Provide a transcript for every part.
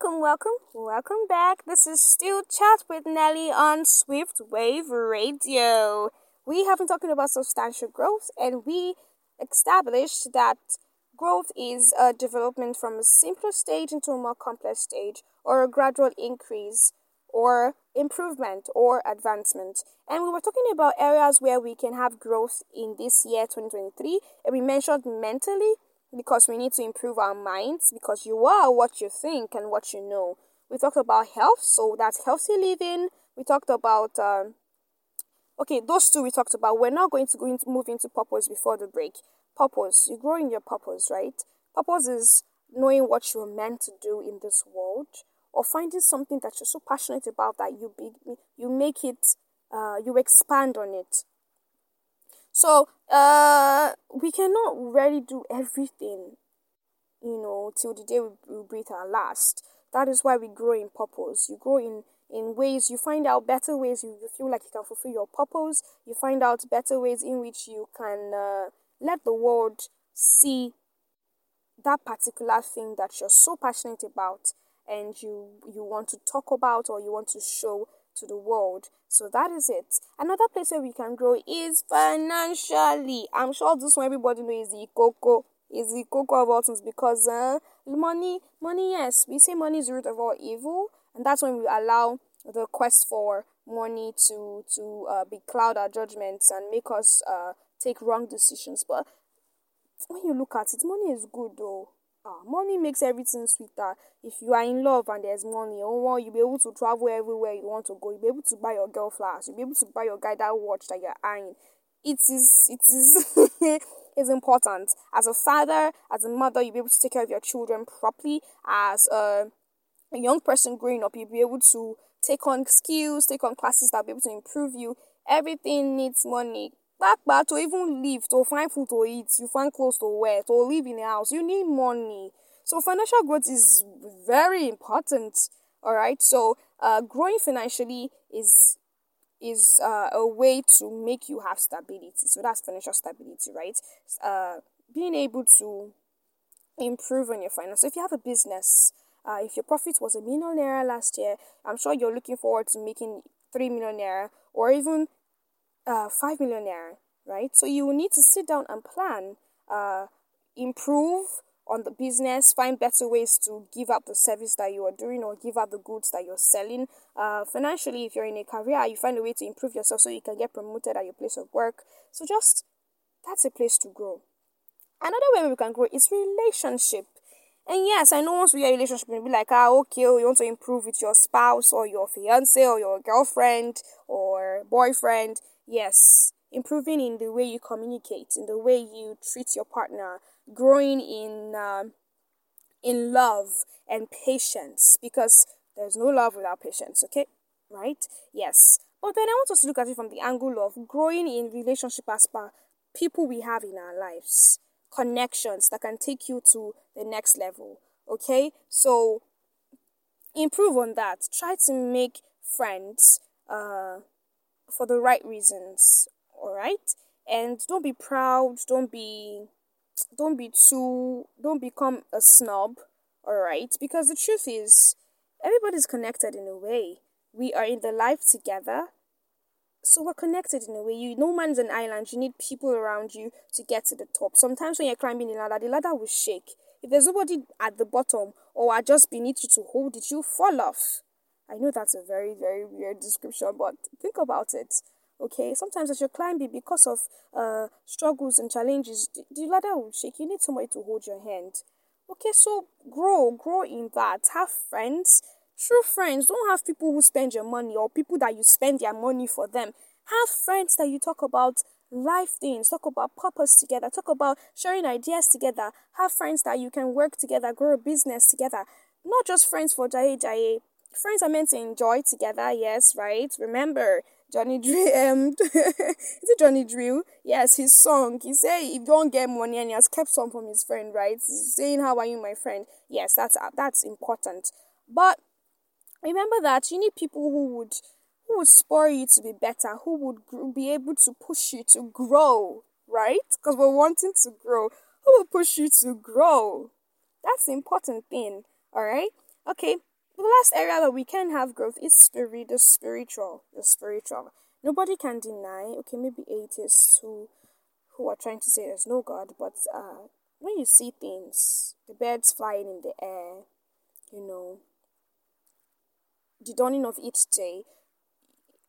Welcome, welcome, welcome back. This is still Chat with Nelly on Swift Wave Radio. We have been talking about substantial growth, and we established that growth is a development from a simpler stage into a more complex stage, or a gradual increase, or improvement, or advancement. And we were talking about areas where we can have growth in this year 2023, and we mentioned mentally because we need to improve our minds because you are what you think and what you know. We talked about health, so that's healthy living. We talked about um, okay, those two we talked about. We're not going to go into move into purpose before the break. Purpose, you grow in your purpose, right? Purpose is knowing what you're meant to do in this world, or finding something that you're so passionate about that you be, you make it, uh, you expand on it. So uh, we cannot really do everything, you know, till the day we, we breathe our last. That is why we grow in purpose. You grow in in ways you find out better ways you, you feel like you can fulfill your purpose. You find out better ways in which you can uh, let the world see that particular thing that you're so passionate about and you you want to talk about or you want to show to the world. So that is it. Another place where we can grow is financially. I'm sure this one everybody knows is the. Is the cocoa of all things because uh, money, money, yes, we say money is the root of all evil, and that's when we allow the quest for money to to uh, be cloud our judgments and make us uh, take wrong decisions. But when you look at it, money is good though. Ah, money makes everything sweeter. If you are in love and there's money, oh, you'll be able to travel everywhere you want to go. You'll be able to buy your girl flowers. You'll be able to buy your guy that watch that you're eyeing. It is, it is, is important. As a father, as a mother, you'll be able to take care of your children properly. As a, a young person growing up, you'll be able to take on skills, take on classes that will be able to improve you. Everything needs money Back to even live, to find food to eat, you find clothes to wear, to live in a house, you need money. So financial growth is very important. All right. So uh, growing financially is is uh, a way to make you have stability. So that's financial stability, right? Uh, being able to improve on your finances. If you have a business, uh, if your profit was a millionaire last year, I'm sure you're looking forward to making three millionaire or even uh, 5 millionaire, right? So you will need to sit down and plan, uh, improve on the business, find better ways to give up the service that you are doing or give up the goods that you're selling. Uh, financially, if you're in a career, you find a way to improve yourself so you can get promoted at your place of work. So just that's a place to grow. Another way we can grow is relationship. And yes, I know once we get a relationship, you'll be like, ah, okay, oh, you want to improve with your spouse or your fiance or your girlfriend or boyfriend. Yes, improving in the way you communicate, in the way you treat your partner, growing in um, in love and patience because there's no love without patience, okay? Right? Yes. But then I want us to look at it from the angle of growing in relationship as per people we have in our lives, connections that can take you to the next level. Okay? So improve on that. Try to make friends. Uh, for the right reasons all right and don't be proud don't be don't be too don't become a snob all right because the truth is everybody's connected in a way. We are in the life together so we're connected in a way. You no man's an island. You need people around you to get to the top. Sometimes when you're climbing the ladder the ladder will shake. If there's nobody at the bottom or are just beneath you to hold it you fall off I know that's a very, very weird description, but think about it. Okay, sometimes as you're climbing, because of uh, struggles and challenges, the ladder will shake. You need somebody to hold your hand. Okay, so grow, grow in that. Have friends, true friends. Don't have people who spend your money or people that you spend their money for them. Have friends that you talk about life things, talk about purpose together, talk about sharing ideas together. Have friends that you can work together, grow a business together. Not just friends for Jaye Jaye, friends are meant to enjoy together, yes, right? Remember, Johnny Drille, um, is it Johnny Drille? Yes, his song. He said he don't get money and he has kept some from his friend, right? He's saying, "How are you, my friend?" Yes, that's uh, that's important. But remember that you need people who would who would spur you to be better, who would be able to push you to grow, right? Because we're wanting to grow. Who will push you to grow? That's the important thing. All right. Okay. The last area where we can have growth is spirit, the spiritual, the spiritual. Nobody can deny. Okay, maybe atheists who who are trying to say there's no God, but uh, when you see things, the birds flying in the air, you know, the dawning of each day,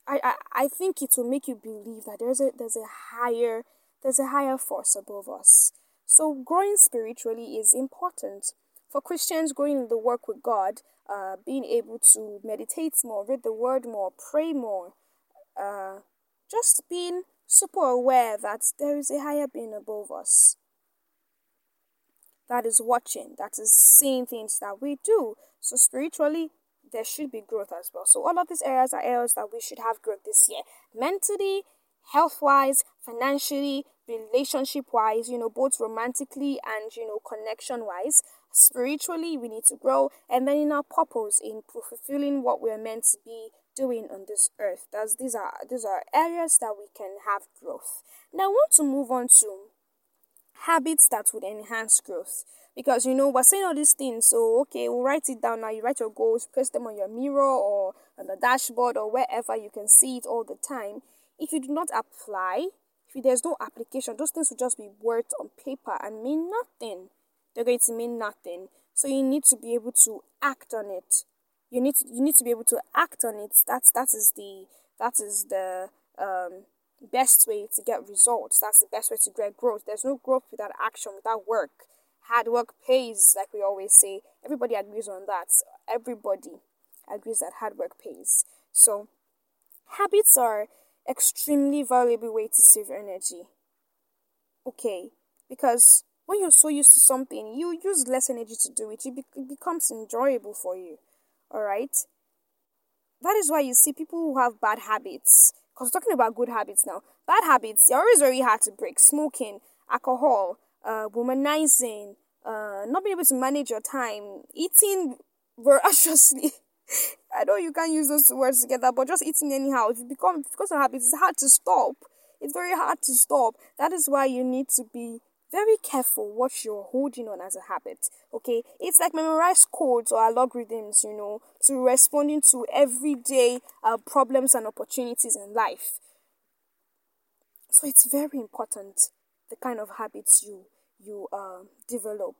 I, I, I think it will make you believe that there's a there's a higher there's a higher force above us. So growing spiritually is important. For Christians, growing in the work with God, uh, being able to meditate more, read the word more, pray more, uh, just being super aware that there is a higher being above us that is watching, that is seeing things that we do. So spiritually, there should be growth as well. So all of these areas are areas that we should have growth this year. Mentally, health wise, financially, relationship wise, you know, both romantically and you know, connection wise. Spiritually, we need to grow, and then in our purpose, in fulfilling what we're meant to be doing on this earth. That's these are these are areas that we can have growth. Now I want to move on to habits that would enhance growth because you know we're saying all these things so okay we'll write it down now you write your goals press them on your mirror or on the dashboard or wherever you can see it all the time if you do not apply if there's no application those things will just be words on paper and mean nothing they're going to mean nothing so you need to be able to act on it you need to, you need to be able to act on it that's that is the that is the um best way to get results. That's the best way to get growth. There's no growth without action, without work. Hard work pays, like we always say. Everybody agrees on that. Everybody agrees that hard work pays. So, habits are extremely valuable way to save energy. Okay, because when you're so used to something, you use less energy to do it. It, be- it becomes enjoyable for you. All right. That is why you see people who have bad habits because talking about good habits now, bad habits, they're always very hard to break. Smoking, alcohol, uh, womanizing, uh, not being able to manage your time, eating voraciously. I know you can't use those words together, but just eating anyhow. If you become because of habits, it's hard to stop. It's very hard to stop. That is why you need to be very careful what you're holding on as a habit. Okay, it's like memorize codes or algorithms, you know, to responding to everyday uh, problems and opportunities in life. So it's very important the kind of habits you you uh, develop.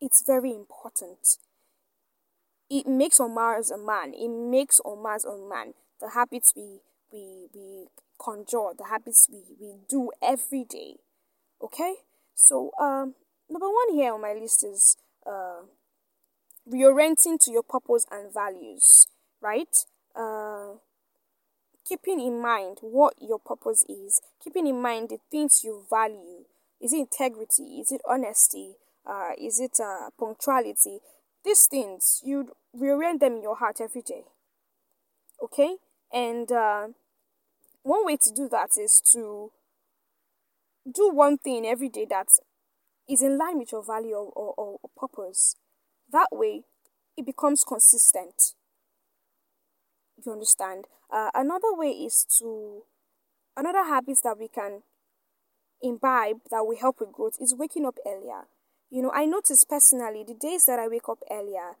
It's very important. It makes or mars a man. It makes or mars a man. The habits we we we conjure, the habits we, we do every day. Okay? So, um, number one here on my list is uh, reorienting to your purpose and values, right? Uh, keeping in mind what your purpose is, keeping in mind the things you value. Is it integrity? Is it honesty? Uh, is it uh, punctuality? These things, you reorient them in your heart every day. Okay? And uh, one way to do that is to do one thing every day that is in line with your value or, or, or purpose. That way, it becomes consistent. You understand? Uh, another way is to, another habit that we can imbibe that will help with growth is waking up earlier. You know, I notice personally the days that I wake up earlier,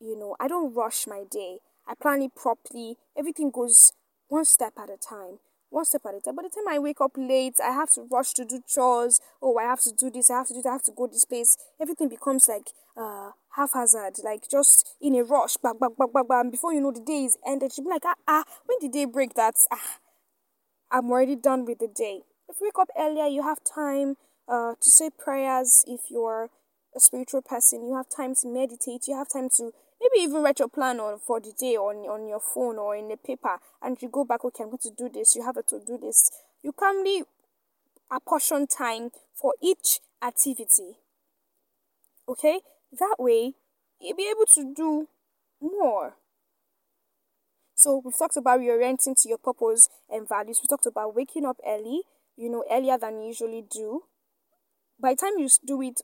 you know, I don't rush my day. I plan it properly. Everything goes one step at a time one step at a time. By the time I wake up late, I have to rush to do chores. Oh, I have to do this. I have to do that. I have to go this place. Everything becomes like uh haphazard, like just in a rush. Back, back, back, back. And before you know, the day is ended. She'll be like, ah, ah. When did day break? That ah, I'm already done with the day. If you wake up earlier, you have time uh to say prayers. If you're a spiritual person, you have time to meditate. You have time to maybe even write your plan on for the day on on your phone or in a paper and you go back okay i'm going to do this you have to do this you calmly apportion time for each activity okay? That way you'll be able to do more. So we've talked about reorienting to your purpose and values. We talked about waking up early you know earlier than you usually do. By the time you do it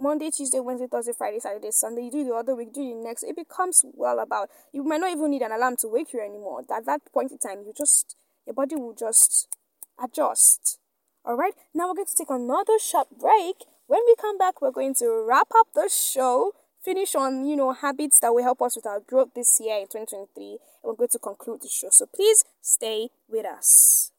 Monday, Tuesday, Wednesday, Thursday, Friday, Saturday, Sunday. You do the other week, do the next. It becomes well about. You might not even need an alarm to wake you anymore. At that point in time, you just your body will just adjust. All right. Now we're going to take another short break. When we come back, we're going to wrap up the show. finish on, you know, habits that will help us with our growth this year in 2023. And we're going to conclude the show. So please stay with us.